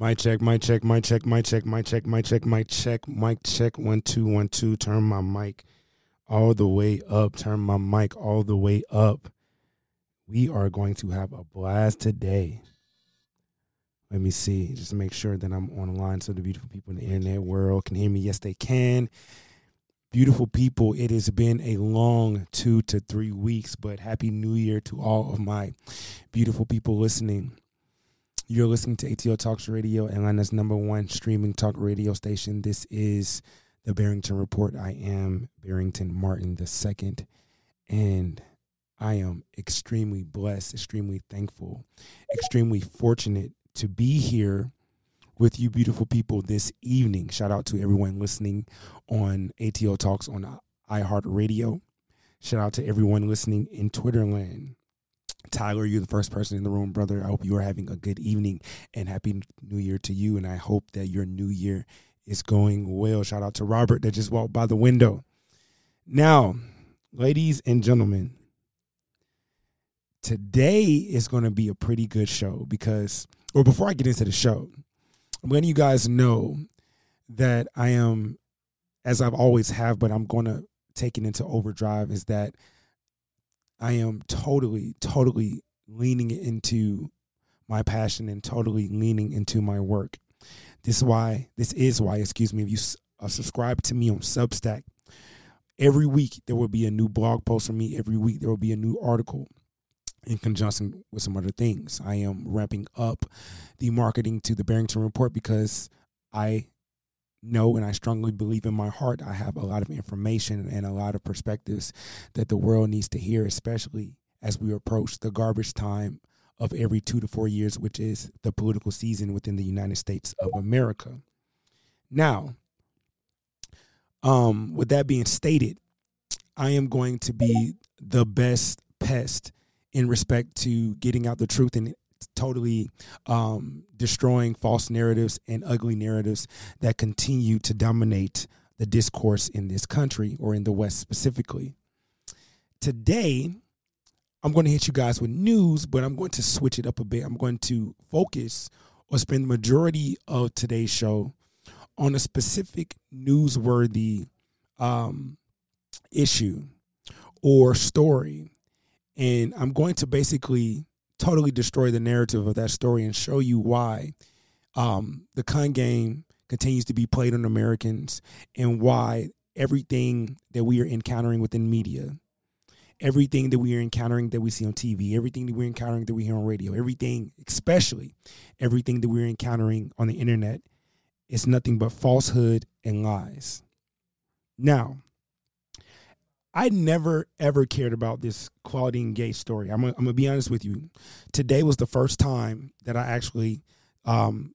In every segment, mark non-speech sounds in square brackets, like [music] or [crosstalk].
My check, my check, my check, my check, my check, my check, my check, mic check, one, two, one, two. Turn my mic all the way up. Turn my mic all the way up. We are going to have a blast today. Let me see, just make sure that I'm online so the beautiful people in the internet world can hear me. Yes, they can. Beautiful people, it has been a long two to three weeks, but happy new year to all of my beautiful people listening. You're listening to ATL Talks Radio, Atlanta's number one streaming talk radio station. This is the Barrington Report. I am Barrington Martin II, and I am extremely blessed, extremely thankful, extremely fortunate to be here with you beautiful people this evening. Shout out to everyone listening on ATL Talks on iHeartRadio. Shout out to everyone listening in Twitterland. Tyler, you're the first person in the room, brother. I hope you are having a good evening and happy new year to you. And I hope that your new year is going well. Shout out to Robert that just walked by the window. Now, ladies and gentlemen, today is going to be a pretty good show because, or before I get into the show, I'm letting you guys know that I am, as I've always have, but I'm going to take it into overdrive, is that I am totally, totally leaning into my passion and totally leaning into my work. This is why, this is why, excuse me, if you uh, subscribe to me on Substack, every week there will be a new blog post from me. Every week there will be a new article in conjunction with some other things. I am ramping up the marketing to the Barrington Report because I know and I strongly believe in my heart I have a lot of information and a lot of perspectives that the world needs to hear, especially as we approach the garbage time of every two to four years, which is the political season within the United States of America. Now, um, with that being stated, I am going to be the best pest in respect to getting out the truth and totally um, destroying false narratives and ugly narratives that continue to dominate the discourse in this country or in the West specifically. Today, I'm going to hit you guys with news, but I'm going to switch it up a bit. I'm going to focus or spend the majority of today's show on a specific newsworthy um, issue or story. And I'm going to basically totally destroy the narrative of that story and show you why um, the con game continues to be played on Americans and why everything that we are encountering within media, everything that we are encountering that we see on TV, everything that we're encountering that we hear on radio, everything, especially everything that we're encountering on the internet, is nothing but falsehood and lies. Now, I never ever cared about this Claudine Gay story. I'm I'm gonna be honest with you. Today was the first time that I actually um,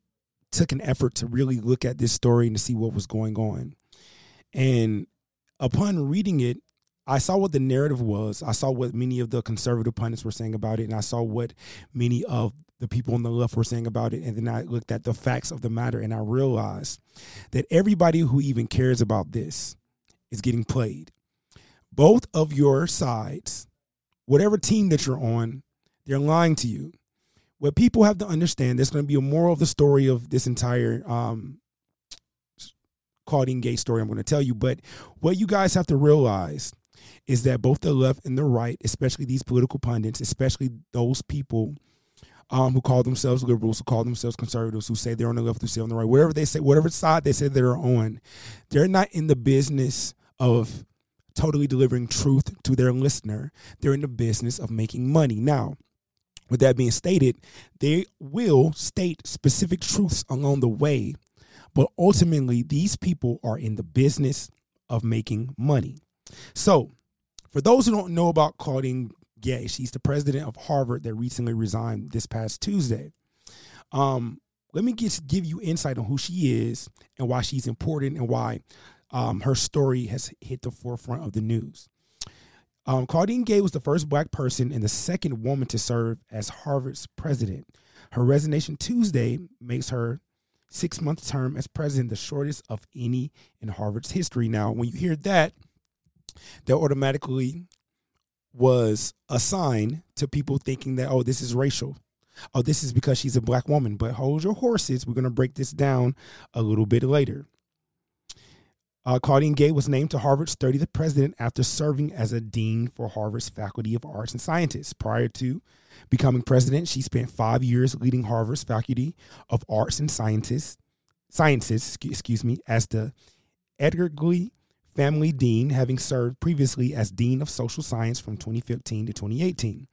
took an effort to really look at this story and to see what was going on. And upon reading it, I saw what the narrative was. I saw what many of the conservative pundits were saying about it, and I saw what many of the people on the left were saying about it. And then I looked at the facts of the matter, and I realized that everybody who even cares about this is getting played both of your sides, whatever team that you're on, they're lying to you. What people have to understand, there's going to be a moral of the story of this entire um, Claudine Gay story I'm going to tell you. But what you guys have to realize is that both the left and the right, especially these political pundits, especially those people um, who call themselves liberals, who call themselves conservatives, who say they're on the left, who say on the right, whatever they say, whatever side they say they're on, they're not in the business of totally delivering truth to their listener. They're in the business of making money. Now, with that being stated, they will state specific truths along the way, but ultimately, these people are in the business of making money. So, for those who don't know about Claudine Gay, she's the president of Harvard that recently resigned this past Tuesday. Um, let me just give you insight on who she is and why she's important and why um, her story has hit the forefront of the news. Um, Claudine Gay was the first black person and the second woman to serve as Harvard's president. Her resignation Tuesday makes her six month term as president the shortest of any in Harvard's history. Now, when you hear that, that automatically was a sign to people thinking that, oh, this is racial. oh, this is because she's a black woman. But hold your horses. We're going to break this down a little bit later. Uh, Claudine Gay was named to Harvard's 30th president after serving as a dean for Harvard's Faculty of Arts and Sciences. Prior to becoming president, she spent five years leading Harvard's Faculty of Arts and Sciences, Sciences, excuse me, as the Edgar Glee Family Dean, having served previously as Dean of Social Science from 2015 to 2018.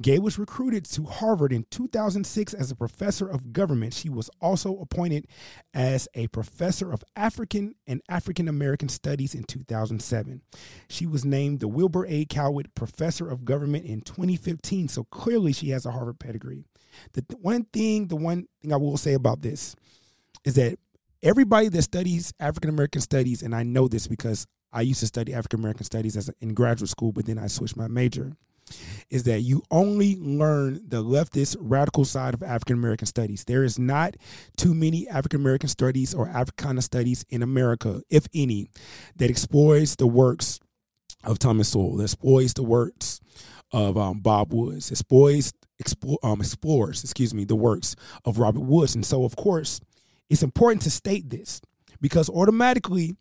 Gay was recruited to Harvard in 2006 as a professor of government. She was also appointed as a professor of African and African American Studies in 2007. She was named the Wilbur A. Cowett Professor of Government in 2015, so clearly she has a Harvard pedigree. The one thing, the one thing I will say about this is that everybody that studies African American studies, and I know this because I used to study African American studies as a, in graduate school, but then I switched my major. Is that you only learn the leftist radical side of African American studies? There is not too many African American studies or Africana studies in America, if any, that explores the works of Thomas Sowell, that explores the works of um, Bob Woods, explores, explore, um, explores, excuse me, the works of Robert Woods. And so, of course, it's important to state this because automatically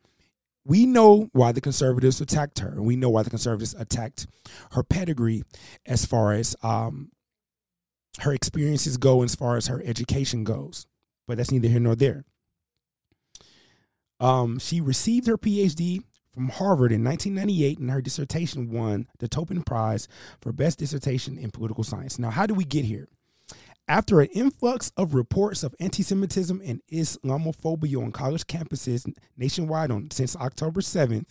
we know why the conservatives attacked her, and we know why the conservatives attacked her pedigree as far as um, her experiences go, as far as her education goes. But that's neither here nor there. Um, she received her PhD from Harvard in 1998, and her dissertation won the Toppan Prize for Best Dissertation in Political Science. Now, how do we get here? After an influx of reports of anti Semitism and Islamophobia on college campuses nationwide on, since October 7th,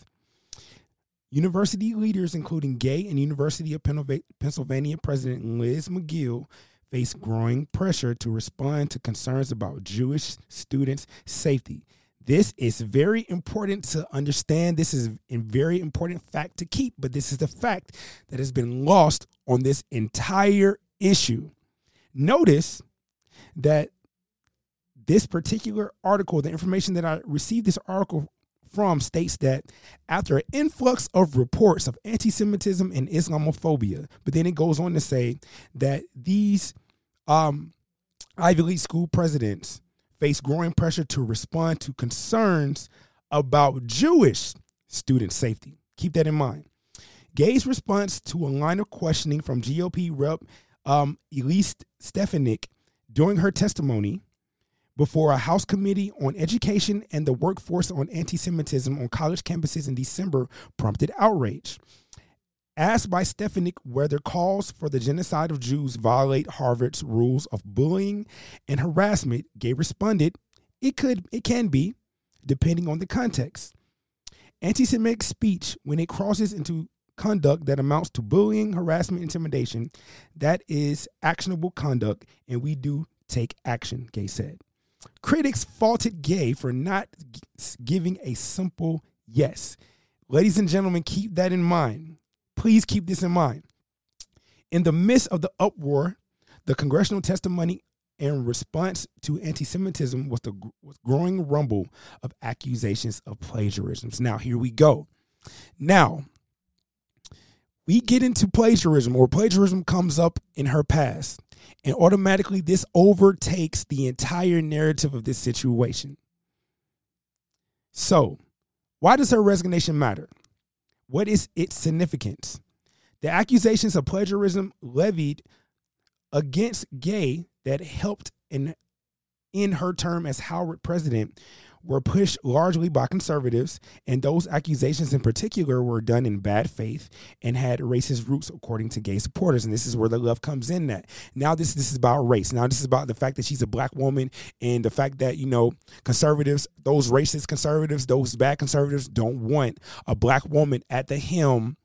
university leaders, including Gay and University of Pennsylvania President Liz Magill, face growing pressure to respond to concerns about Jewish students' safety. This is very important to understand. This is a very important fact to keep, but this is the fact that has been lost on this entire issue. Notice that this particular article, the information that I received this article from, states that after an influx of reports of anti Semitism and Islamophobia, but then it goes on to say that these um, Ivy League school presidents face growing pressure to respond to concerns about Jewish student safety. Keep that in mind. Gay's response to a line of questioning from GOP Rep um, Elise Stefanik during her testimony before a House Committee on Education and the Workforce on Anti Semitism on college campuses in December prompted outrage. Asked by Stefanik whether calls for the genocide of Jews violate Harvard's rules of bullying and harassment, Gay responded, "It could, it can be, depending on the context. Anti-Semitic speech, when it crosses into conduct that amounts to bullying, harassment, intimidation, that is actionable conduct, and we do take action, Gay said. Critics faulted Gay for not giving a simple yes. Ladies and gentlemen, keep that in mind. Please keep this in mind. In the midst of the uproar, the congressional testimony in response to anti-Semitism was the was growing rumble of accusations of plagiarisms. Now here we go. Now, we get into plagiarism or plagiarism comes up in her past and automatically this overtakes the entire narrative of this situation. So why does her resignation matter? What is its significance? The accusations of plagiarism levied against gay that helped in in her term as howard president were pushed largely by conservatives, and those accusations in particular were done in bad faith and had racist roots, according to gay supporters. And this is where the love comes in. That now this this is about race. Now this is about the fact that she's a black woman and the fact that you know conservatives, those racist conservatives, those bad conservatives, don't want a black woman at the helm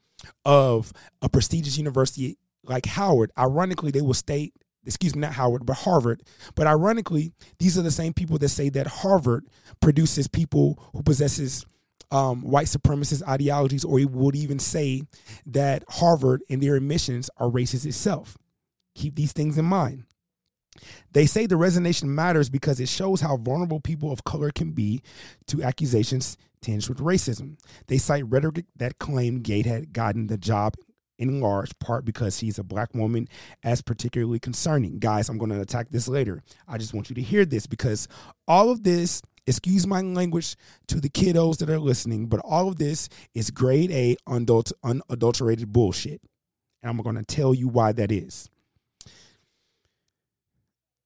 of a prestigious university like Howard. Ironically, they will state excuse me, not Howard, but Harvard. But ironically, these are the same people that say that Harvard produces people who possesses um, white supremacist ideologies, or he would even say that Harvard and their admissions are racist itself. Keep these things in mind. They say the resignation matters because it shows how vulnerable people of color can be to accusations tinged with racism. They cite rhetoric that claimed Gate had gotten the job in large part because she's a black woman as particularly concerning. Guys, I'm going to attack this later. I just want you to hear this because all of this, excuse my language to the kiddos that are listening, but all of this is grade A unadulterated bullshit. And I'm going to tell you why that is.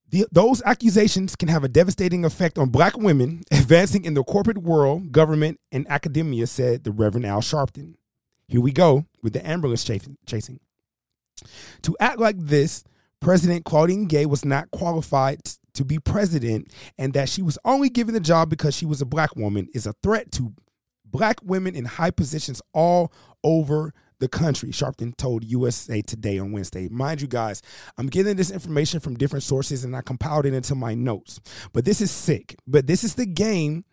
The, those accusations can have a devastating effect on black women [laughs] advancing in the corporate world, government, and academia, said the Reverend Al Sharpton. Here we go with the ambulance chasing. To act like this, President Claudine Gay was not qualified to be president, and that she was only given the job because she was a black woman is a threat to black women in high positions all over the country, Sharpton told USA Today on Wednesday. Mind you, guys, I'm getting this information from different sources and I compiled it into my notes. But this is sick. But this is the game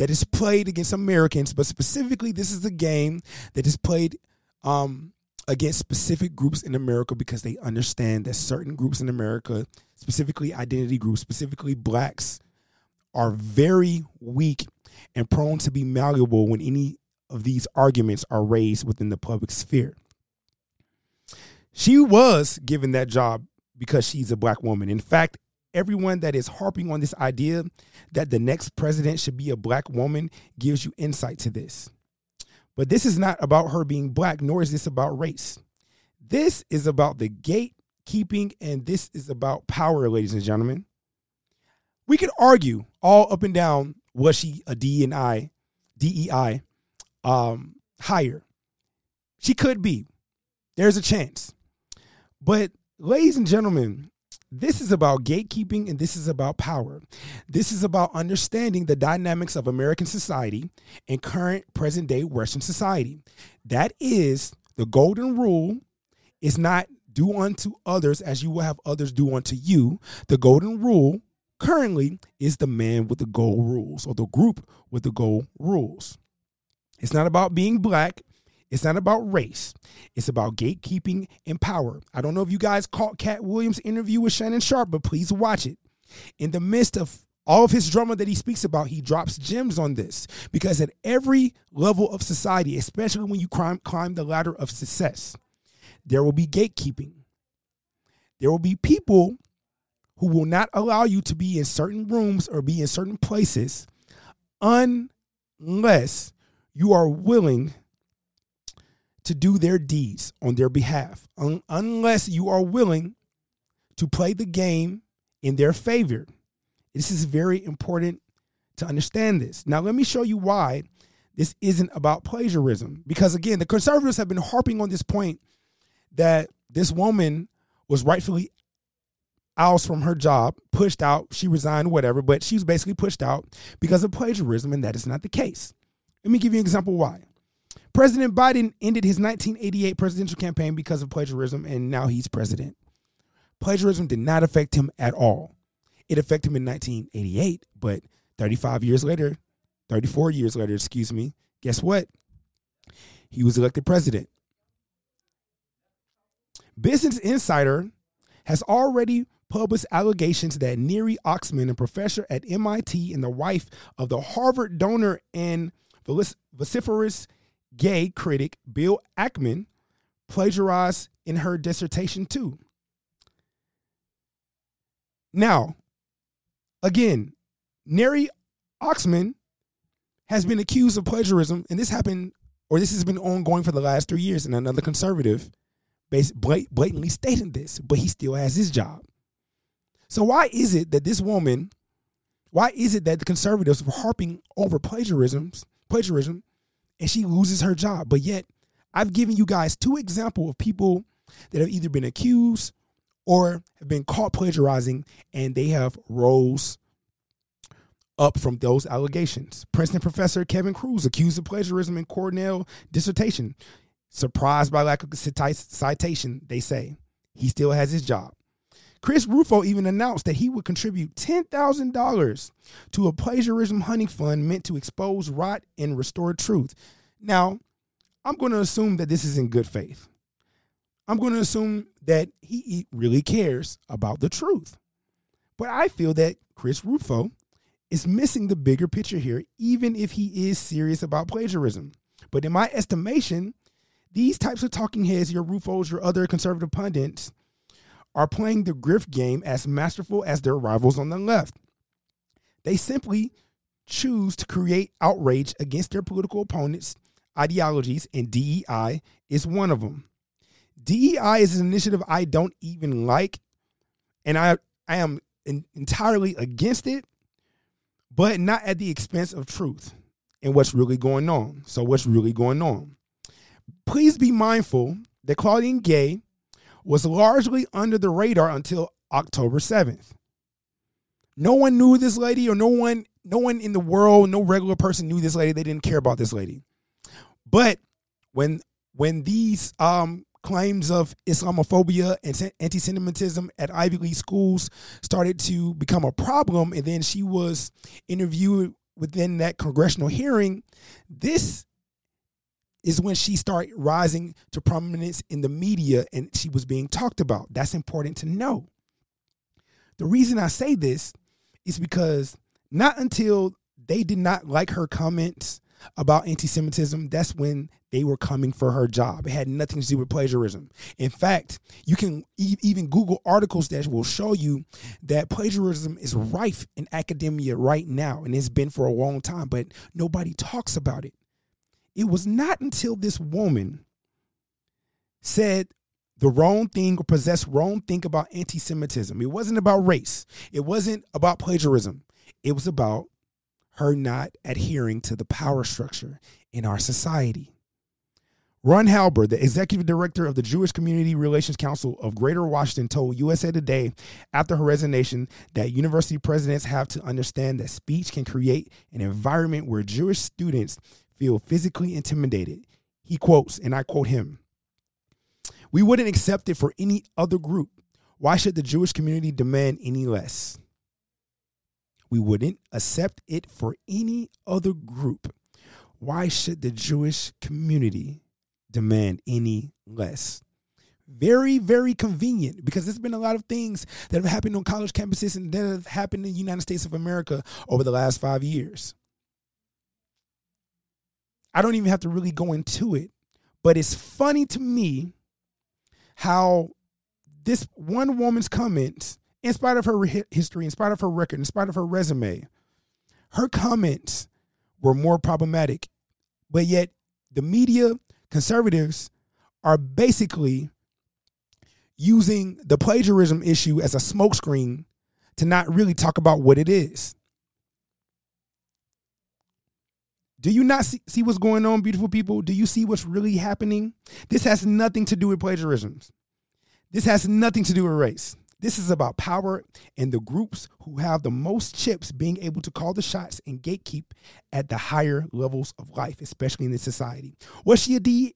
that is played against Americans, but specifically, this is a game that is played um, against specific groups in America because they understand that certain groups in America, specifically identity groups, specifically blacks, are very weak and prone to be malleable when any of these arguments are raised within the public sphere. She was given that job because she's a black woman. In fact, everyone that is harping on this idea that the next president should be a black woman gives you insight to this. But this is not about her being black, nor is this about race. This is about the gatekeeping, and this is about power, ladies and gentlemen. We could argue all up and down was she a D and I, DEI um, hire? She could be. There's a chance. But, ladies and gentlemen, this is about gatekeeping and this is about power. This is about understanding the dynamics of American society and current present day Western society. That is the golden rule is not do unto others as you will have others do unto you. The golden rule currently is the man with the gold rules or the group with the gold rules. It's not about being black. It's not about race. It's about gatekeeping and power. I don't know if you guys caught Katt Williams' interview with Shannon Sharpe, but please watch it. In the midst of all of his drama that he speaks about, he drops gems on this because at every level of society, especially when you climb, climb the ladder of success, there will be gatekeeping. There will be people who will not allow you to be in certain rooms or be in certain places unless you are willing to do their deeds on their behalf, un- unless you are willing to play the game in their favor. This is very important to understand this. Now, let me show you why this isn't about plagiarism. Because again, the conservatives have been harping on this point that this woman was rightfully ousted from her job, pushed out, she resigned, whatever, but she was basically pushed out because of plagiarism, and that is not the case. Let me give you an example why. President Biden ended his 1988 presidential campaign because of plagiarism, and now he's president. Plagiarism did not affect him at all. It affected him in 1988, but 35 years later, 34 years later, excuse me, guess what? He was elected president. Business Insider has already published allegations that Neri Oxman, a professor at MIT and the wife of the Harvard donor and vociferous gay critic Bill Ackman plagiarized in her dissertation too. Now, again, Neri Oxman has been accused of plagiarism, and this happened, or this has been ongoing for the last three years, and another conservative blatantly stated this, but he still has his job. So why is it that this woman, why is it that the conservatives are harping over plagiarisms plagiarism and she loses her job. But yet, I've given you guys two examples of people that have either been accused or have been caught plagiarizing and they have rose up from those allegations. Princeton professor Kevin Kruse accused of plagiarism in Cornell dissertation. Surprised by lack of citation, they say. He still has his job. Chris Rufo even announced that he would contribute $10,000 to a plagiarism hunting fund meant to expose rot and restore truth. Now, I'm going to assume that this is in good faith. I'm going to assume that he really cares about the truth. But I feel that Chris Rufo is missing the bigger picture here, even if he is serious about plagiarism. But in my estimation, These types of talking heads, your Rufos, your other conservative pundits, are playing the grift game as masterful as their rivals on the left. They simply choose to create outrage against their political opponents' ideologies, and DEI is one of them. DEI is an initiative I don't even like, and I, I am in, entirely against it, but not at the expense of truth and what's really going on. So, what's really going on? Please be mindful that Claudine Gay was largely under the radar until October 7th. No one knew this lady, or no one, no one in the world, no regular person knew this lady. They didn't care about this lady. But when when these um, claims of Islamophobia and anti-Semitism at Ivy League schools started to become a problem, and then she was interviewed within that congressional hearing, this is when she started rising to prominence in the media and she was being talked about. That's important to know. The reason I say this is because not until they did not like her comments about anti Semitism, that's when they were coming for her job. It had nothing to do with plagiarism. In fact, you can e- even Google articles that will show you that plagiarism is rife in academia right now, and it's been for a long time, but nobody talks about it. It was not until this woman said the wrong thing or possessed wrong thing about anti Semitism. It wasn't about race, it wasn't about plagiarism. It was about her not adhering to the power structure in our society. Ron Halber, the executive director of the Jewish Community Relations Council of Greater Washington, told USA Today after her resignation that university presidents have to understand that speech can create an environment where Jewish students feel physically intimidated. He quotes, and I quote him We wouldn't accept it for any other group. Why should the Jewish community demand any less? We wouldn't accept it for any other group. Why should the Jewish community demand any less? Very, very convenient because there's been a lot of things that have happened on college campuses and that have happened in the United States of America over the last five years. I don't even have to really go into it, but it's funny to me how this one woman's comments in spite of her history, in spite of her record, in spite of her resume, her comments were more problematic. But yet, the media, conservatives, are basically using the plagiarism issue as a smokescreen to not really talk about what it is. Do you not see, see what's going on, beautiful people? Do you see what's really happening? This has nothing to do with plagiarism. This has nothing to do with race. This is about power and the groups who have the most chips being able to call the shots and gatekeep at the higher levels of life, especially in this society. Was she a DEI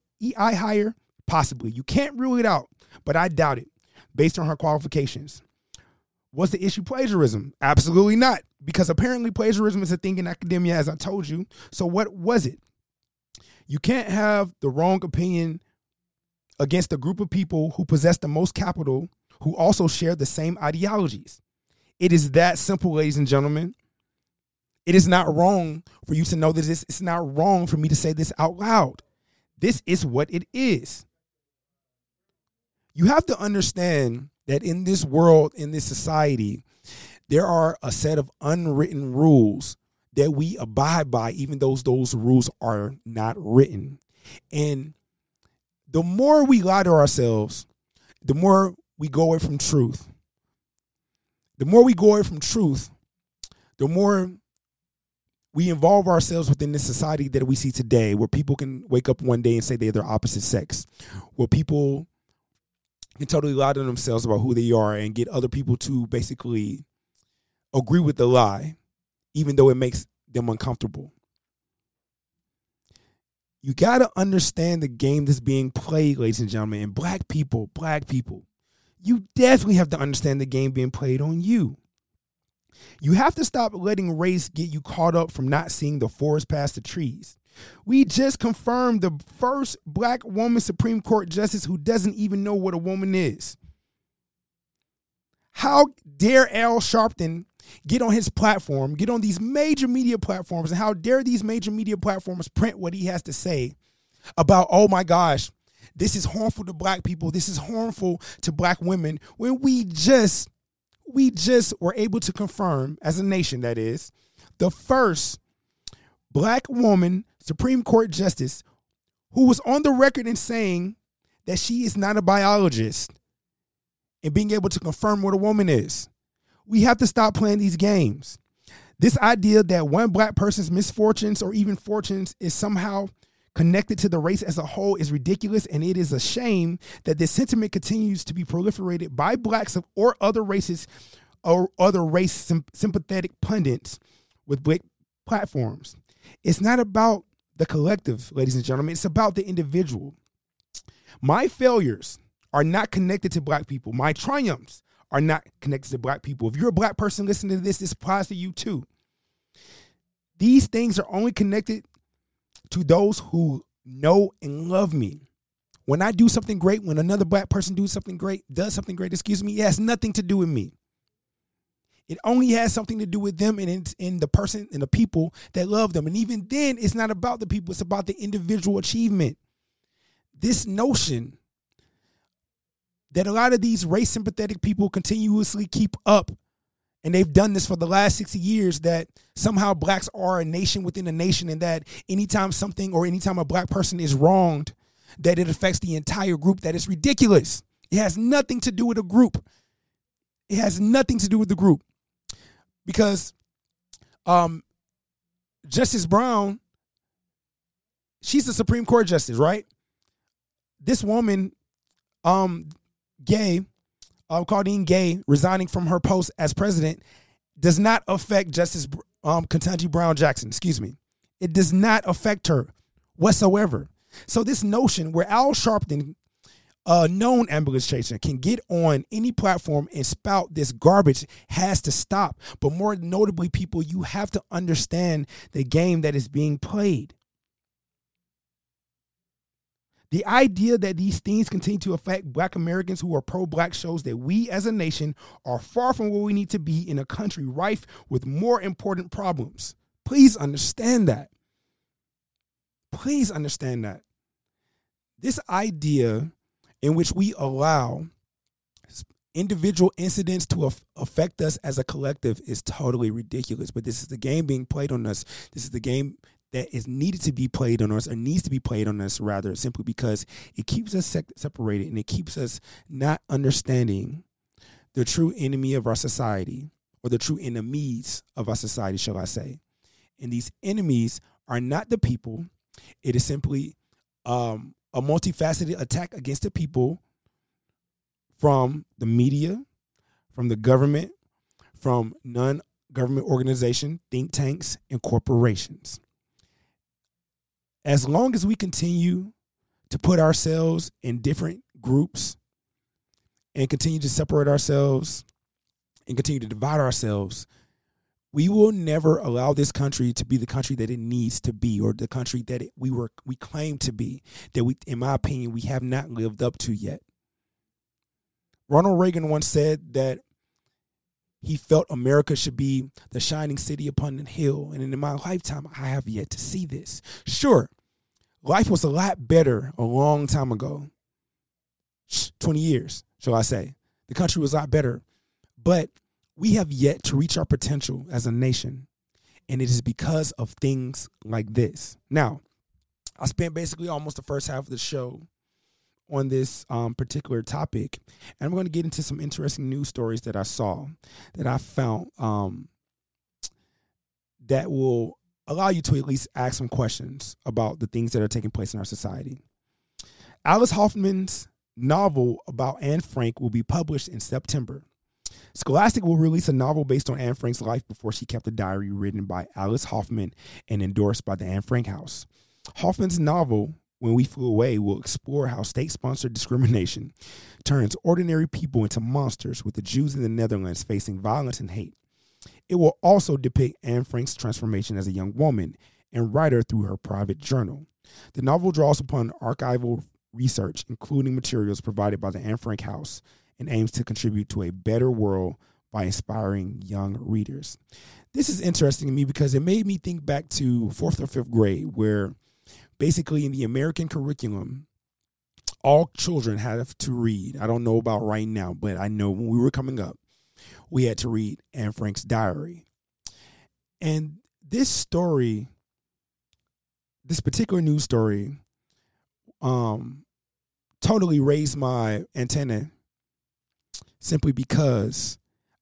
hire? Possibly. You can't rule it out, but I doubt it based on her qualifications. Was the issue plagiarism? Absolutely not, because apparently plagiarism is a thing in academia, as I told you. So, what was it? You can't have the wrong opinion against a group of people who possess the most capital who also share the same ideologies. It is that simple, ladies and gentlemen. It is not wrong for you to know that this. It's not wrong for me to say this out loud. This is what it is. You have to understand that in this world, in this society, there are a set of unwritten rules that we abide by, even though those rules are not written. And the more we lie to ourselves, the more we go away from truth. The more we go away from truth, the more we involve ourselves within this society that we see today, where people can wake up one day and say they're their opposite sex, where people can totally lie to themselves about who they are and get other people to basically agree with the lie, even though it makes them uncomfortable. You got to understand the game that's being played, ladies and gentlemen, and black people, black people you definitely have to understand the game being played on you. You have to stop letting race get you caught up from not seeing the forest past the trees. We just confirmed the first black woman Supreme Court justice who doesn't even know what a woman is. How dare Al Sharpton get on his platform, get on these major media platforms, and how dare these major media platforms print what he has to say about, oh my gosh, this is harmful to black people, this is harmful to black women, when we just we just were able to confirm as a nation that is the first black woman Supreme Court justice who was on the record in saying that she is not a biologist and being able to confirm what a woman is. We have to stop playing these games. This idea that one black person's misfortunes or even fortunes is somehow connected to the race as a whole is ridiculous, and it is a shame that this sentiment continues to be proliferated by blacks or other races or other race sympathetic pundits with black platforms. It's not about the collective, ladies and gentlemen, it's about the individual. My failures are not connected to black people. My triumphs are not connected to black people. If you're a black person listening to this, this applies to you too. These things are only connected to those who know and love me. When I do something great, when another black person does something great, does something great, excuse me, it has nothing to do with me. It only has something to do with them and in the person and the people that love them. And even then, it's not about the people, it's about the individual achievement. This notion that a lot of these race sympathetic people continuously keep up and they've done this for the last 60 years that somehow blacks are a nation within a nation and that anytime something or anytime a black person is wronged that it affects the entire group that is ridiculous it has nothing to do with a group it has nothing to do with the group because um justice brown she's the supreme court justice right this woman um gay uh, Claudine Gay resigning from her post as president does not affect Justice um, Ketanji Brown Jackson. Excuse me. It does not affect her whatsoever. So this notion where Al Sharpton, a known ambulance chaser, can get on any platform and spout this garbage has to stop. But more notably, people, you have to understand the game that is being played. The idea that these things continue to affect black Americans who are pro black shows that we as a nation are far from where we need to be in a country rife with more important problems. Please understand that. Please understand that. This idea in which we allow individual incidents to affect us as a collective is totally ridiculous. But this is the game being played on us. This is the game that is needed to be played on us or needs to be played on us rather simply because it keeps us separated and it keeps us not understanding the true enemy of our society or the true enemies of our society shall i say and these enemies are not the people it is simply um, a multifaceted attack against the people from the media from the government from non-government organization think tanks and corporations. As long as we continue to put ourselves in different groups and continue to separate ourselves and continue to divide ourselves, we will never allow this country to be the country that it needs to be or the country that it, we were we claim to be that we in my opinion we have not lived up to yet. Ronald Reagan once said that he felt America should be the shining city upon the hill. And in my lifetime, I have yet to see this. Sure, life was a lot better a long time ago 20 years, shall I say. The country was a lot better. But we have yet to reach our potential as a nation. And it is because of things like this. Now, I spent basically almost the first half of the show on this um, particular topic. And I'm going to get into some interesting news stories that I saw that I found um, that will allow you to at least ask some questions about the things that are taking place in our society. Alice Hoffman's novel about Anne Frank will be published in September. Scholastic will release a novel based on Anne Frank's life before she kept a diary written by Alice Hoffman and endorsed by the Anne Frank House. Hoffman's novel when We Flew Away will explore how state sponsored discrimination turns ordinary people into monsters, with the Jews in the Netherlands facing violence and hate. It will also depict Anne Frank's transformation as a young woman and writer through her private journal. The novel draws upon archival research, including materials provided by the Anne Frank House, and aims to contribute to a better world by inspiring young readers. This is interesting to me because it made me think back to fourth or fifth grade, where basically in the American curriculum, all children have to read. I don't know about right now, but I know when we were coming up, we had to read Anne Frank's diary. And this story, this particular news story, um, totally raised my antenna simply because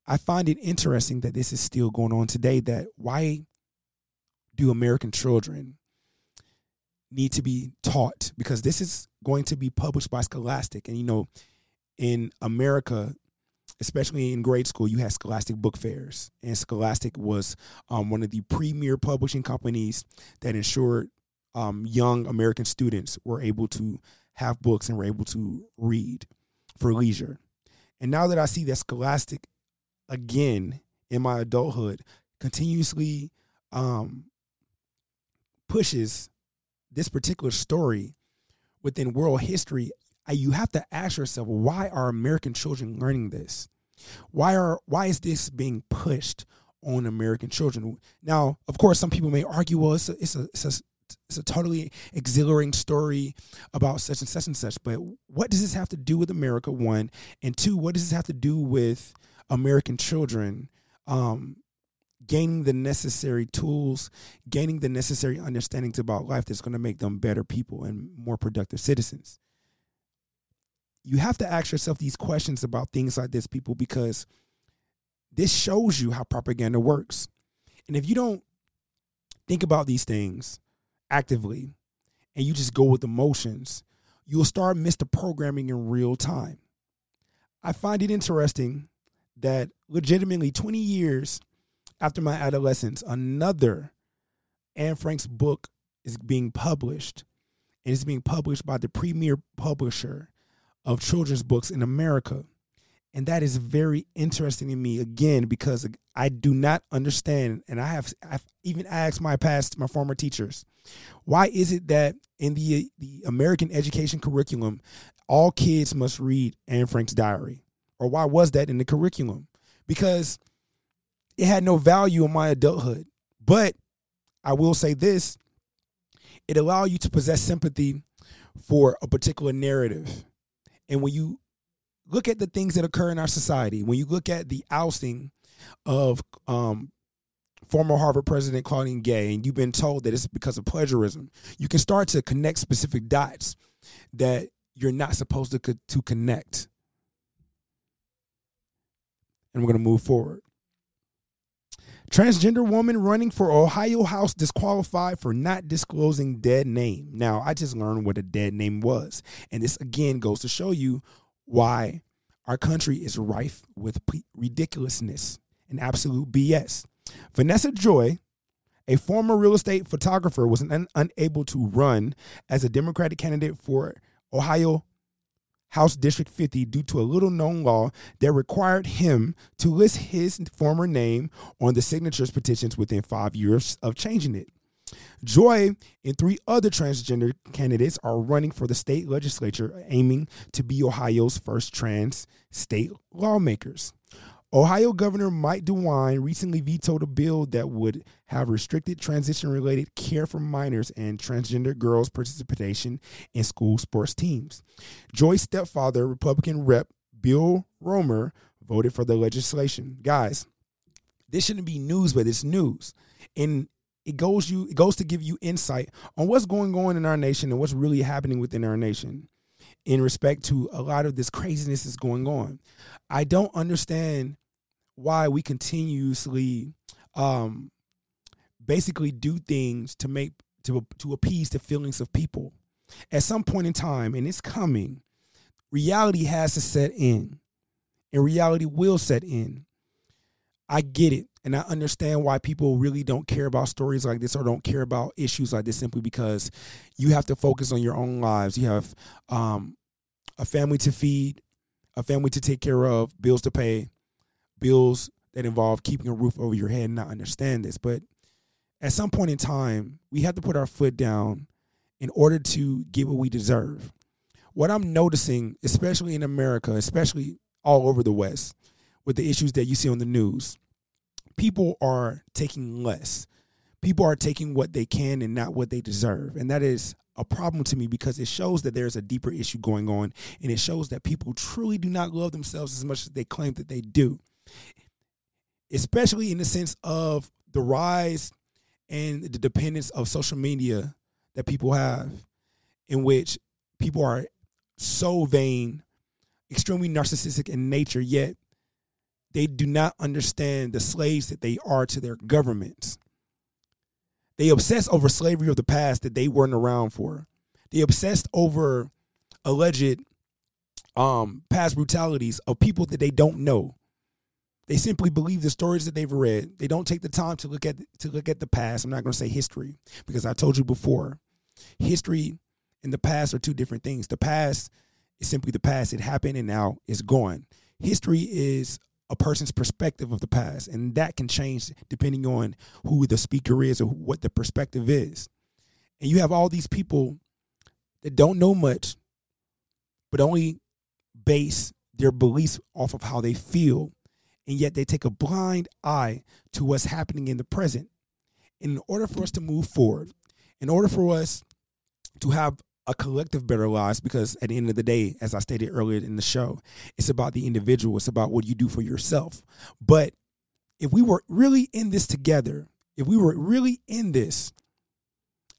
I find it interesting that this is still going on today. That why do American children need to be taught? Because this is going to be published by Scholastic. And, you know, in America, especially in grade school, you had Scholastic book fairs. And Scholastic was um, one of the premier publishing companies that ensured um, young American students were able to have books and were able to read for leisure. And now that I see that Scholastic again in my adulthood continuously um, pushes this particular story within world history, you have to ask yourself, why are American children learning this? Why are why is this being pushed on American children? Now, of course, some people may argue, well, it's a, it's a, it's a it's a totally exhilarating story about such and such and such. But what does this have to do with America? One and two, what does this have to do with American children um, gaining the necessary tools, gaining the necessary understandings about life that's going to make them better people and more productive citizens. You have to ask yourself these questions about things like this, people, because this shows you how propaganda works. And if you don't think about these things actively and you just go with emotions, you'll start the programming in real time. I find it interesting that legitimately 20 years after my adolescence, another Anne Frank's book is being published. And it's being published by the premier publisher of children's books in America. And that is very interesting to me again because I do not understand and I have I've even asked my past my former teachers why is it that in the the American education curriculum all kids must read Anne Frank's diary or why was that in the curriculum? Because it had no value in my adulthood. But I will say this it allowed you to possess sympathy for a particular narrative. And when you look at the things that occur in our society, when you look at the ousting of um, former Harvard President Claudine Gay, and you've been told that it's because of plagiarism, you can start to connect specific dots that you're not supposed to, co- to connect and we're going to move forward. Transgender woman running for Ohio House disqualified for not disclosing dead name. Now, I just learned what a dead name was. And this again goes to show you why our country is rife with ridiculousness and absolute BS. Vanessa Joy, a former real estate photographer, was un- unable to run as a Democratic candidate for Ohio House District 50 due to a little known law that required him to list his former name on the signatures petitions within five years of changing it. Joy and three other transgender candidates are running for the state legislature, aiming to be Ohio's first trans state lawmakers. Ohio Governor Mike DeWine recently vetoed a bill that would have restricted transition related care for minors and transgender girls' participation in school sports teams. Joy's stepfather, Republican Rep. Bill Roemer, voted for the legislation. Guys, this shouldn't be news, but it's news. And it goes you it goes to give you insight on what's going on in our nation and what's really happening within our nation in respect to a lot of this craziness is going on. I don't understand why we continuously um, basically do things to make to to appease the feelings of people. At some point in time, and it's coming, reality has to set in, and reality will set in. I get it, and I understand why people really don't care about stories like this or don't care about issues like this simply because you have to focus on your own lives. You have um, a family to feed, a family to take care of, bills to pay, bills that involve keeping a roof over your head and not understand this. But at some point in time, we have to put our foot down in order to get what we deserve. What I'm noticing, especially in America, especially all over the West, with the issues that you see on the news, people are taking less. People are taking what they can and not what they deserve. And that is a problem to me because it shows that there's a deeper issue going on and it shows that people truly do not love themselves as much as they claim that they do. Especially in the sense of the rise and the dependence of social media that people have, in which people are so vain, extremely narcissistic in nature, yet they do not understand the slaves that they are to their governments. They obsess over slavery of the past that they weren't around for. They obsessed over alleged um, past brutalities of people that they don't know. They simply believe the stories that they've read. They don't take the time to look at to look at the past. I'm not going to say history because I told you before, history and the past are two different things. The past is simply the past. It happened and now it's gone. History is a person's perspective of the past, and that can change depending on who the speaker is or what the perspective is. And you have all these people that don't know much, but only base their beliefs off of how they feel, and yet they take a blind eye to what's happening in the present. And in order for us to move forward, in order for us to have a collective better lives because at the end of the day, as I stated earlier in the show, it's about the individual, it's about what you do for yourself. But if we were really in this together, if we were really in this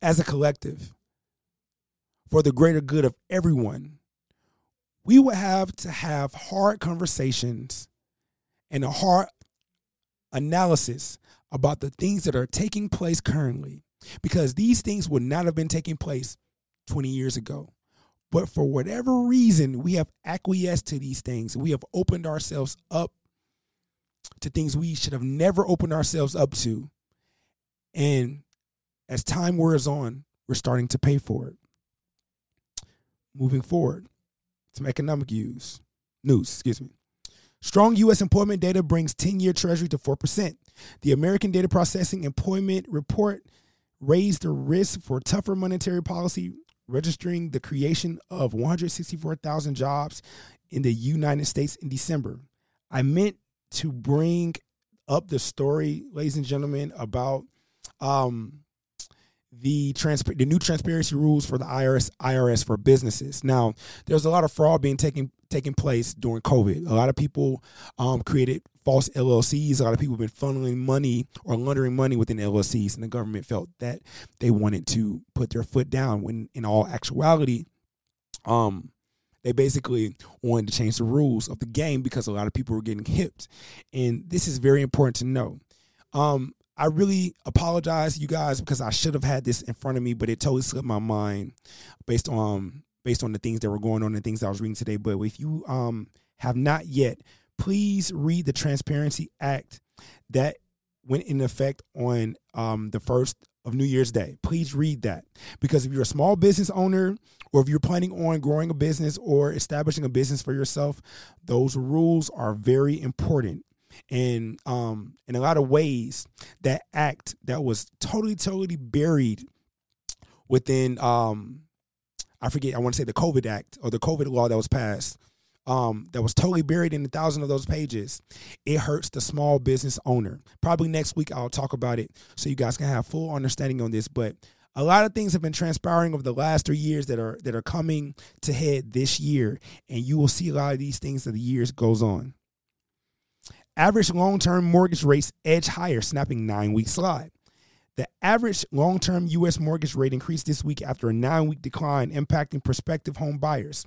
as a collective for the greater good of everyone, we would have to have hard conversations and a hard analysis about the things that are taking place currently because these things would not have been taking place 20 years ago. But for whatever reason, we have acquiesced to these things. We have opened ourselves up to things we should have never opened ourselves up to. And as time wears on, we're starting to pay for it. Moving forward, some economic news. News, excuse me. Strong U.S. employment data brings 10 year Treasury to 4%. The American Data Processing Employment Report raised the risk for tougher monetary policy registering the creation of 164,000 jobs in the United States in December. I meant to bring up the story, ladies and gentlemen, about um, the transpa- the new transparency rules for the IRS IRS for businesses. Now, there's a lot of fraud being taken taking place during COVID. A lot of people um, created false LLCs. A lot of people have been funneling money or laundering money within LLCs, and the government felt that they wanted to put their foot down. When in all actuality, um, they basically wanted to change the rules of the game because a lot of people were getting hipped, and this is very important to know. Um, I really apologize, you guys, because I should have had this in front of me, but it totally slipped my mind based on based on the things that were going on and things I was reading today. But if you um have not yet, please read the Transparency Act that went in effect on um, the first of New Year's Day. Please read that because if you're a small business owner or if you're planning on growing a business or establishing a business for yourself, those rules are very important. And um, in a lot of ways, that act that was totally, totally buried within, um, I forget, I want to say the COVID Act or the COVID law that was passed um, that was totally buried in a thousand of those pages, it hurts the small business owner. Probably next week I'll talk about it so you guys can have full understanding on this. But a lot of things have been transpiring over the last three years that are that are coming to head this year, and you will see a lot of these things as the years goes on. Average long-term mortgage rates edge higher, snapping nine-week slide. The average long term U.S. mortgage rate increased this week after a nine week decline impacting prospective home buyers.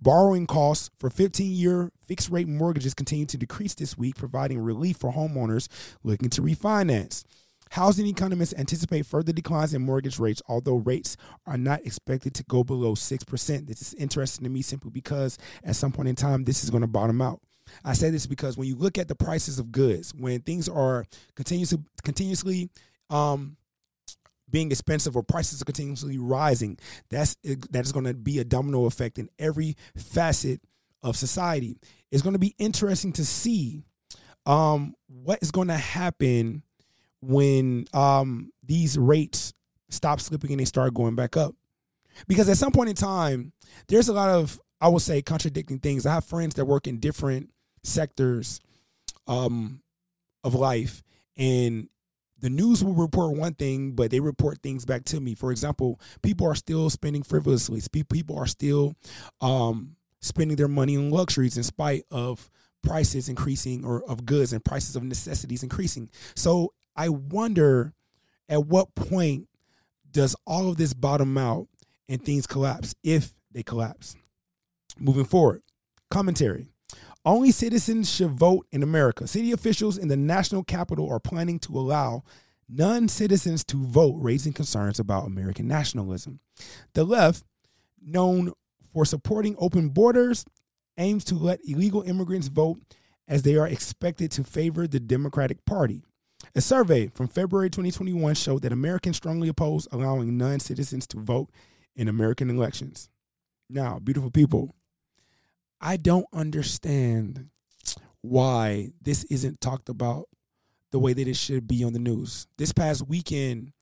Borrowing costs for 15 year fixed rate mortgages continue to decrease this week, providing relief for homeowners looking to refinance. Housing economists anticipate further declines in mortgage rates, although rates are not expected to go below 6%. This is interesting to me simply because at some point in time, this is going to bottom out. I say this because when you look at the prices of goods, when things are continuously continuously um, being expensive or prices are continuously rising, that's that is going to be a domino effect in every facet of society. It's going to be interesting to see um, what is going to happen when um, these rates stop slipping and they start going back up. Because at some point in time, there's a lot of I would say contradicting things. I have friends that work in different sectors um, of life, and the news will report one thing, but they report things back to me. For example, people are still spending frivolously. People are still um, spending their money on luxuries in spite of prices increasing or of goods and prices of necessities increasing. So I wonder at what point does all of this bottom out and things collapse if they collapse? Moving forward, commentary. Only citizens should vote in America. City officials in the national capital are planning to allow non citizens to vote, raising concerns about American nationalism. The left, known for supporting open borders, aims to let illegal immigrants vote as they are expected to favor the Democratic Party. A survey from February 2021 showed that Americans strongly oppose allowing non citizens to vote in American elections. Now, beautiful people, I don't understand why this isn't talked about the way that it should be on the news. This past weekend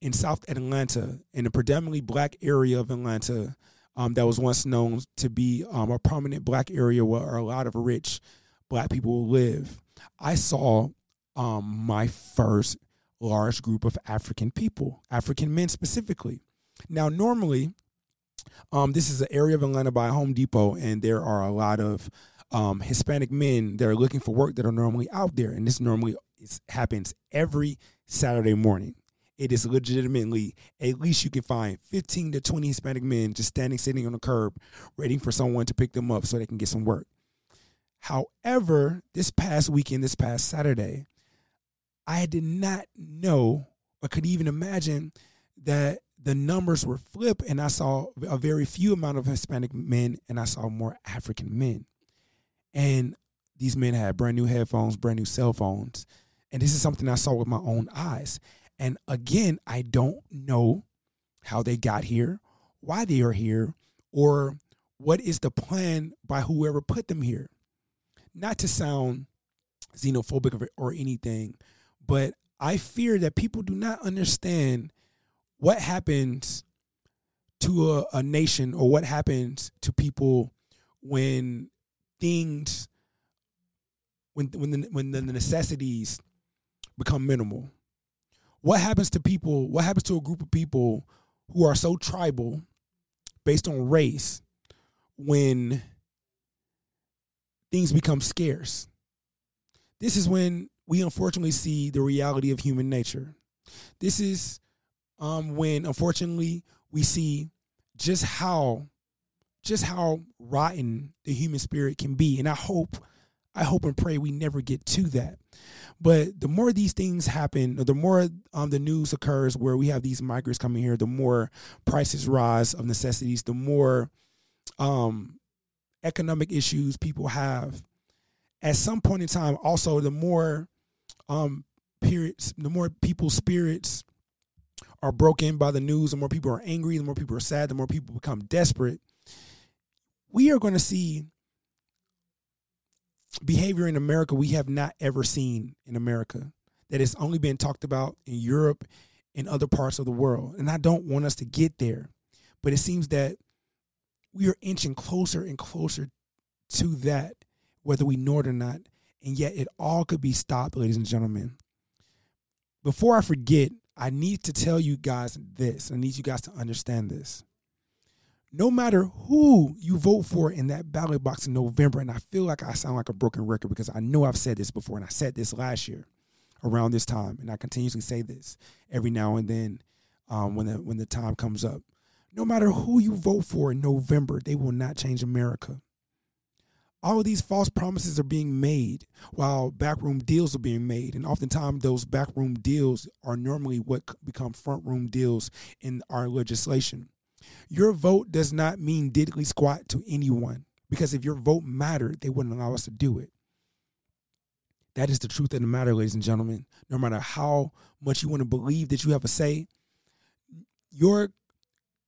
in South Atlanta, in a predominantly black area of Atlanta, um, that was once known to be um, a prominent black area where a lot of rich black people live, I saw um, my first large group of African people, African men specifically. Now, normally, um, this is an area of Atlanta by Home Depot, and there are a lot of um, Hispanic men that are looking for work that are normally out there, and this normally is, happens every Saturday morning. It is legitimately at least you can find 15 to 20 Hispanic men just standing, sitting on the curb, waiting for someone to pick them up so they can get some work. However, this past weekend, this past Saturday, I did not know or could even imagine that the numbers were flipped and I saw a very few amount of Hispanic men and I saw more African men. And these men had brand new headphones, brand new cell phones. And this is something I saw with my own eyes. And again, I don't know how they got here, why they are here, or what is the plan by whoever put them here. Not to sound xenophobic or anything, but I fear that people do not understand what happens to a, a nation or what happens to people when things when when the, when the necessities become minimal? What happens to people what happens to a group of people who are so tribal based on race when things become scarce? This is when we unfortunately see the reality of human nature. This is um, when unfortunately we see just how just how rotten the human spirit can be. And i hope i hope and pray we never get to that. But the more these things happen the more um, the news occurs where we have these migrants coming here the more prices rise of necessities the more um, economic issues people have. At some point in time also the more um, periods the more people's spirits are broken by the news, the more people are angry, the more people are sad, the more people become desperate, we are going to see behavior in America we have not ever seen in America that has only been talked about in Europe and other parts of the world. And I don't want us to get there, but it seems that we are inching closer and closer to that, whether we know it or not. And yet it all could be stopped, ladies and gentlemen. Before I forget, I need to tell you guys this. I need you guys to understand this. No matter who you vote for in that ballot box in November, and I feel like I sound like a broken record because I know I've said this before, and I said this last year around this time, and I continuously say this every now and then um, when the when the time comes up. No matter who you vote for in November, they will not change America all of these false promises are being made while backroom deals are being made. And oftentimes, those backroom deals are normally what become front room deals in our legislation. Your vote does not mean diddly squat to anyone because if your vote mattered, they wouldn't allow us to do it. That is the truth of the matter, ladies and gentlemen. No matter how much you want to believe that you have a say, your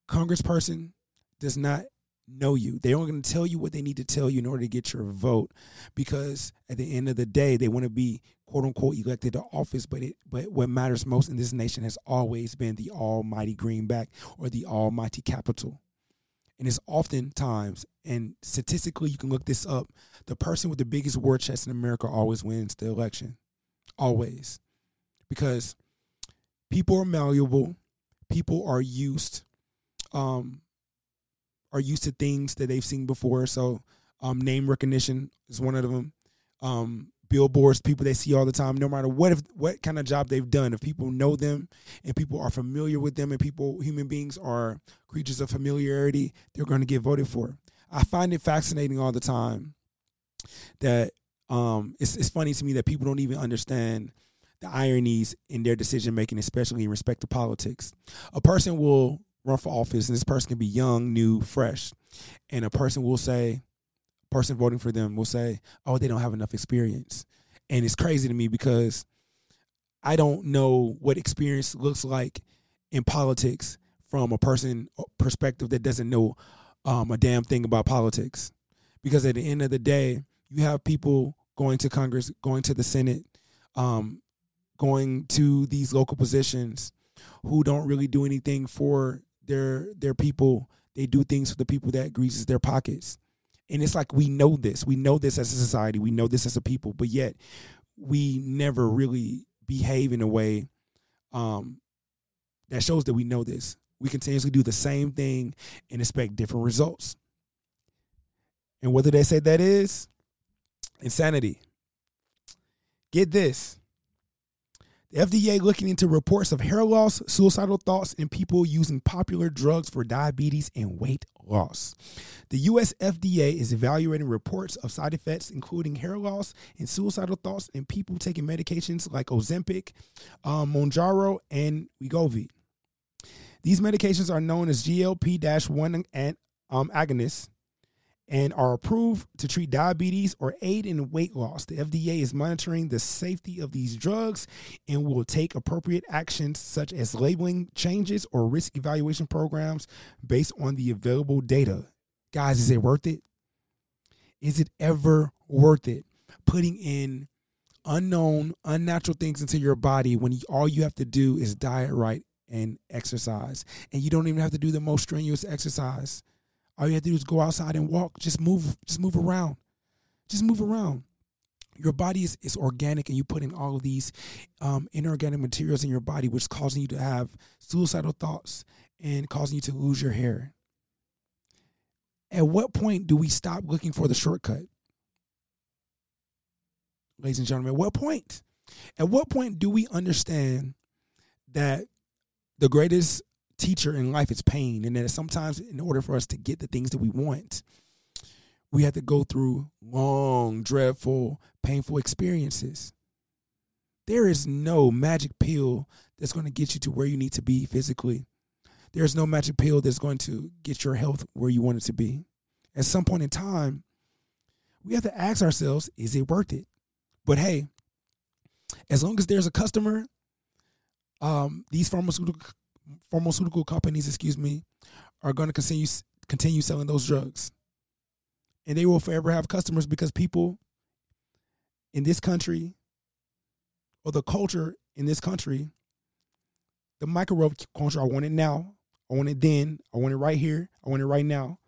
congressperson does not know you. They're only going to tell you what they need to tell you in order to get your vote, because at the end of the day, they want to be quote unquote elected to office. But it, but what matters most in this nation has always been the almighty greenback or the almighty capital. And it's oftentimes, and statistically, you can look this up. The person with the biggest war chest in America always wins the election, always, because people are malleable. People are used, um, are used to things that they've seen before. So, um, name recognition is one of them. Um, billboards, people they see all the time, no matter what if what kind of job they've done. If people know them and people are familiar with them, and people, human beings are creatures of familiarity, they're going to get voted for. I find it fascinating all the time that um, it's it's funny to me that people don't even understand the ironies in their decision making, especially in respect to politics. A person will run for office, and this person can be young, new, fresh, and a person will say, person voting for them will say, "Oh, they don't have enough experience," and it's crazy to me because I don't know what experience looks like in politics from a person perspective that doesn't know um, a damn thing about politics. Because at the end of the day, you have people going to Congress, going to the Senate, um, going to these local positions who don't really do anything for their their people. They do things for the people that greases their pockets. And it's like we know this. We know this as a society. We know this as a people, but yet we never really behave in a way um, that shows that we know this. We continuously do the same thing and expect different results. And what do they say that is? Insanity. Get this. The FDA looking into reports of hair loss, suicidal thoughts, and people using popular drugs for diabetes and weight loss. The US FDA is evaluating reports of side effects, including hair loss and suicidal thoughts, in people taking medications like Ozempic, um, Mounjaro, and Wegovy. These medications are known as GLP 1 um, agonists and are approved to treat diabetes or aid in weight loss. The FDA is monitoring the safety of these drugs and will take appropriate actions such as labeling changes or risk evaluation programs based on the available data. Guys, is it worth it? Is it ever worth it? Putting in unknown, unnatural things into your body when you, all you have to do is diet right and exercise. And you don't even have to do the most strenuous exercise all you have to do is go outside and walk. Just move. Just move around. Just move around. Your body is, is organic, and you put in all of these um, inorganic materials in your body, which is causing you to have suicidal thoughts and causing you to lose your hair. At what point do we stop looking for the shortcut? Ladies and gentlemen, at what point? At what point do we understand that the greatest teacher in life is pain. And that sometimes, in order for us to get the things that we want, we have to go through long, dreadful, painful experiences. There is no magic pill that's going to get you to where you need to be physically. There's no magic pill that's going to get your health where you want it to be. At some point in time, we have to ask ourselves, is it worth it? But hey, as long as there's a customer, um, these pharmaceutical pharmaceutical companies, excuse me, are going to continue continue selling those drugs, and they will forever have customers because people in this country or the culture in this country, the microwave culture, I want it now, I want it then, I want it right here, I want it right now,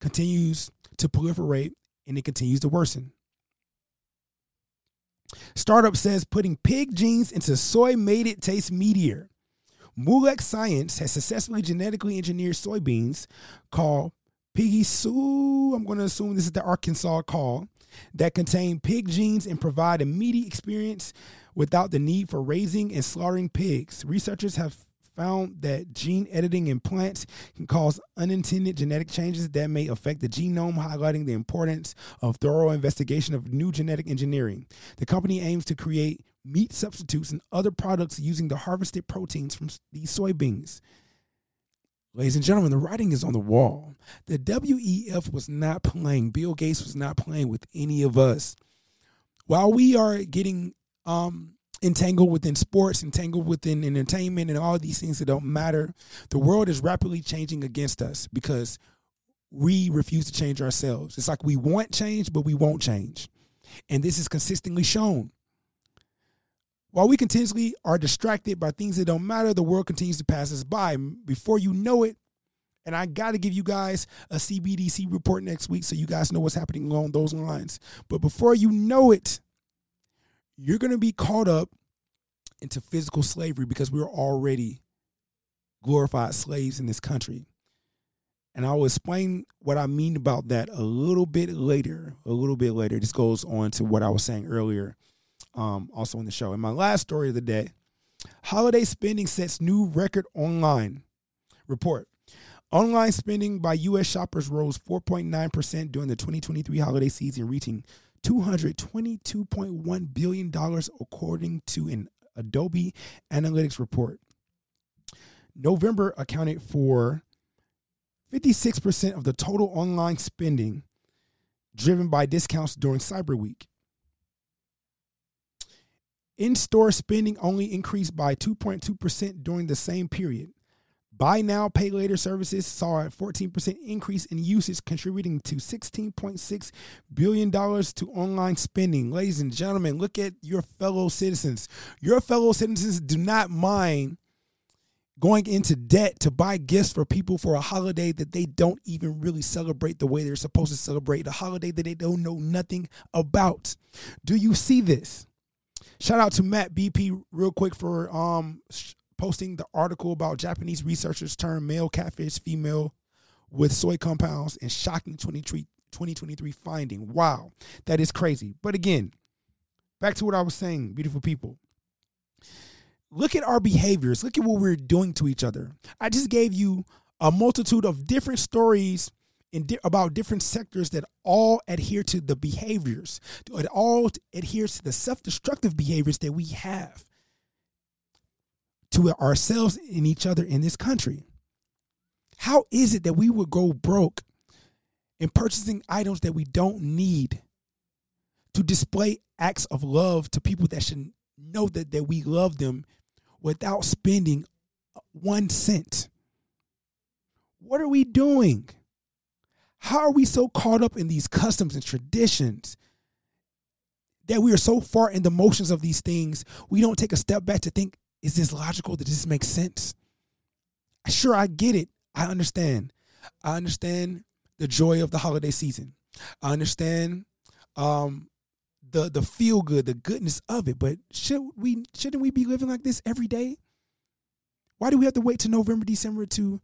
continues to proliferate and it continues to worsen. Startup says putting pig genes into soy made it taste meatier. Moolec Science has successfully genetically engineered soybeans called Piggy Sue. I'm going to assume this is the Arkansas call that contain pig genes and provide a meaty experience without the need for raising and slaughtering pigs. Researchers have found that gene editing in plants can cause unintended genetic changes that may affect the genome, highlighting the importance of thorough investigation of new genetic engineering. The company aims to create meat substitutes and other products using the harvested proteins from these soybeans. Ladies and gentlemen, the writing is on the wall. The WEF was not playing. Bill Gates was not playing with any of us. While we are getting um, entangled within sports, entangled within entertainment, and all these things that don't matter. The world is rapidly changing against us because we refuse to change ourselves. It's like we want change, but we won't change. And this is consistently shown. While we continuously are distracted by things that don't matter, the world continues to pass us by. Before you know it, and I got to give you guys a CBDC report next week so you guys know what's happening along those lines. But before you know it, you're going to be caught up into physical slavery because we're already glorified slaves in this country. And I will explain what I mean about that a little bit later. A little bit later. This goes on to what I was saying earlier, um, also in the show. And my last story of the day holiday spending sets new record online. Report. Online spending by U.S. shoppers rose 4.9% during the 2023 holiday season, reaching $222.1 billion, according to an Adobe Analytics report. November accounted for 56% of the total online spending driven by discounts during Cyber Week. In store spending only increased by 2.2% during the same period. Buy now, pay later services saw a 14% increase in usage, contributing to $16.6 billion to online spending. Ladies and gentlemen, look at your fellow citizens. Your fellow citizens do not mind going into debt to buy gifts for people for a holiday that they don't even really celebrate the way they're supposed to celebrate, a holiday that they don't know nothing about. Do you see this? Shout out to Matt BP real quick for um posting the article about Japanese researchers term male catfish female with soy compounds and shocking 2023 finding. Wow, that is crazy. But again, back to what I was saying, beautiful people. Look at our behaviors. Look at what we're doing to each other. I just gave you a multitude of different stories in di- about different sectors that all adhere to the behaviors. It all adheres to the self-destructive behaviors that we have to ourselves and each other in this country. How is it that we would go broke in purchasing items that we don't need to display acts of love to people that should know that, that we love them without spending one cent? What are we doing? How are we so caught up in these customs and traditions that we are so far in the motions of these things, we don't take a step back to think is this logical? Does this make sense? Sure, I get it. I understand. I understand the joy of the holiday season. I understand um, the the feel good, the goodness of it. But should we shouldn't we be living like this every day? Why do we have to wait to November, December to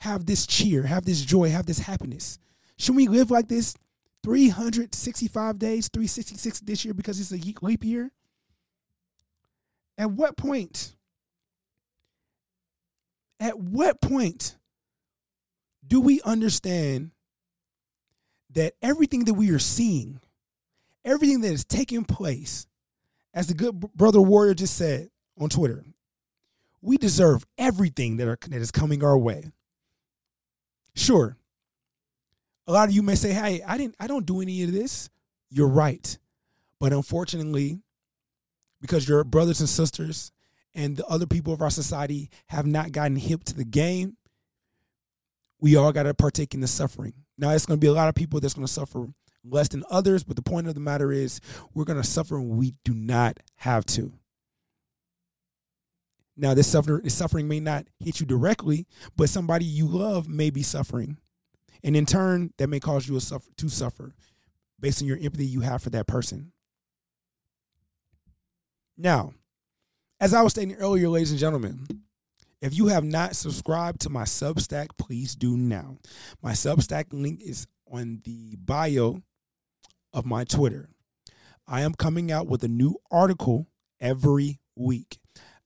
have this cheer, have this joy, have this happiness? Should we live like this 365 days, 366 this year because it's a leap year? At what point at what point do we understand that everything that we are seeing, everything that is taking place, as the good brother warrior just said on Twitter, we deserve everything that, are, that is coming our way. Sure, a lot of you may say, "Hey, I didn't, I don't do any of this." You're right, but unfortunately, because your brothers and sisters and the other people of our society have not gotten hip to the game, we all got to partake in the suffering. Now, it's going to be a lot of people that's going to suffer less than others, but the point of the matter is we're going to suffer when we do not have to. Now, this, suffer, this suffering may not hit you directly, but somebody you love may be suffering. And in turn, that may cause you to suffer, to suffer based on your empathy you have for that person. Now, as I was stating earlier, ladies and gentlemen, if you have not subscribed to my Substack, please do now. My Substack link is on the bio of my Twitter. I am coming out with a new article every week.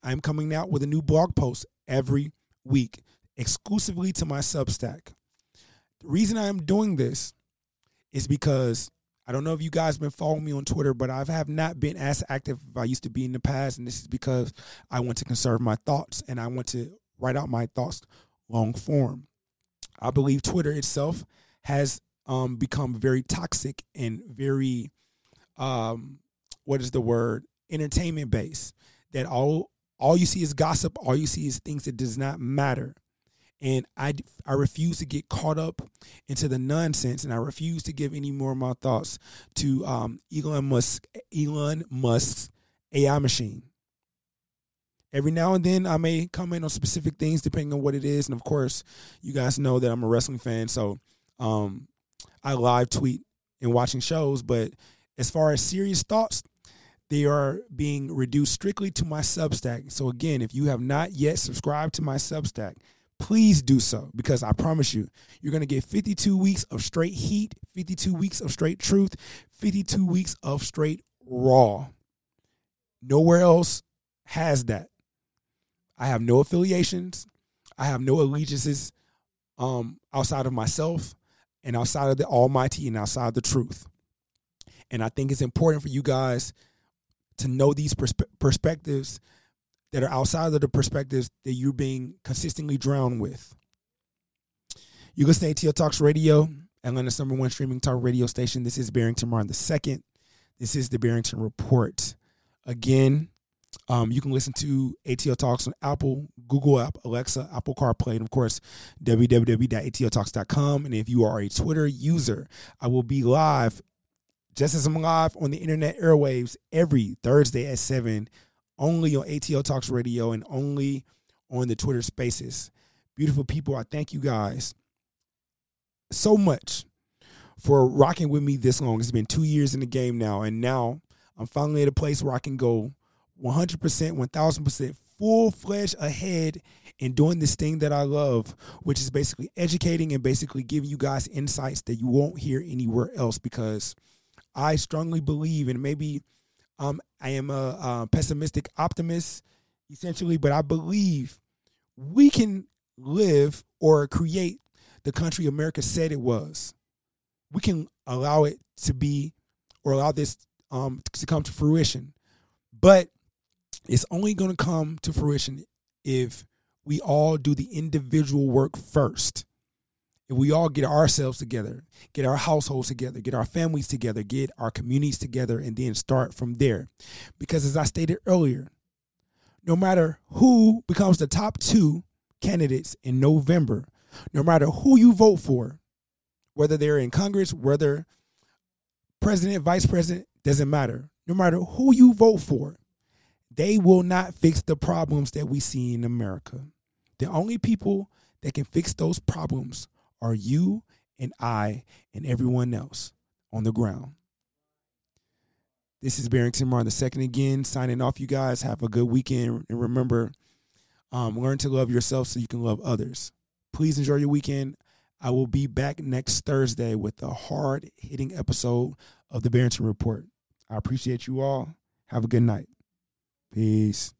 I am coming out with a new blog post every week exclusively to my Substack. The reason I am doing this is because I don't know if you guys have been following me on Twitter, but I have not been as active as I used to be in the past, and this is because I want to conserve my thoughts and I want to write out my thoughts long form. I believe Twitter itself has um, become very toxic and very, um, what is the word, entertainment based. That all all you see is gossip, all you see is things that does not matter and I, I refuse to get caught up into the nonsense and I refuse to give any more of my thoughts to um, Elon Musk Elon Musk's AI machine. Every now and then I may comment on specific things depending on what it is. And of course, you guys know that I'm a wrestling fan, so um, I live tweet and watching shows, but as far as serious thoughts, they are being reduced strictly to my Substack. So again, if you have not yet subscribed to my Substack, please do so because I promise you, you're going to get 52 weeks of straight heat, 52 weeks of straight truth, 52 weeks of straight raw. Nowhere else has that. I have no affiliations. I have no allegiances um, outside of myself and outside of the Almighty and outside the truth. And I think it's important for you guys to know these perspe- perspectives that are outside of the perspectives that you're being consistently drowned with. You listen to ATL Talks Radio, Atlanta's number one streaming talk radio station. This is Barrington Martin the second. This is the Barrington Report. Again, um, you can listen to ATL Talks on Apple, Google App, Alexa, Apple CarPlay, and of course, www.atltalks.com. And if you are a Twitter user, I will be live, just as I'm live on the internet airwaves every Thursday at 7, only on ATL Talks Radio and only on the Twitter spaces. Beautiful people, I thank you guys so much for rocking with me this long. It's been two years in the game now, and now I'm finally at a place where I can go 100%, 1000% full fledged ahead in doing this thing that I love, which is basically educating and basically giving you guys insights that you won't hear anywhere else because I strongly believe, and maybe um, I am a, a pessimistic optimist essentially, but I believe we can live or create the country America said it was. We can allow it to be or allow this um, to come to fruition. But it's only going to come to fruition if we all do the individual work first. If we all get ourselves together, get our households together, get our families together, get our communities together, and then start from there. Because as I stated earlier, no matter who becomes the top two candidates in November, no matter who you vote for, whether they're in Congress, whether president, vice president, doesn't matter. No matter who you vote for, they will not fix the problems that we see in America. The only people that can fix those problems are you and I and everyone else on the ground. This is Barrington Martin the second again, signing off. You guys have a good weekend, and remember, um, learn to love yourself so you can love others. Please enjoy your weekend. I will be back next Thursday with a hard hitting episode of the Barrington Report. I appreciate you all. Have a good night. Peace.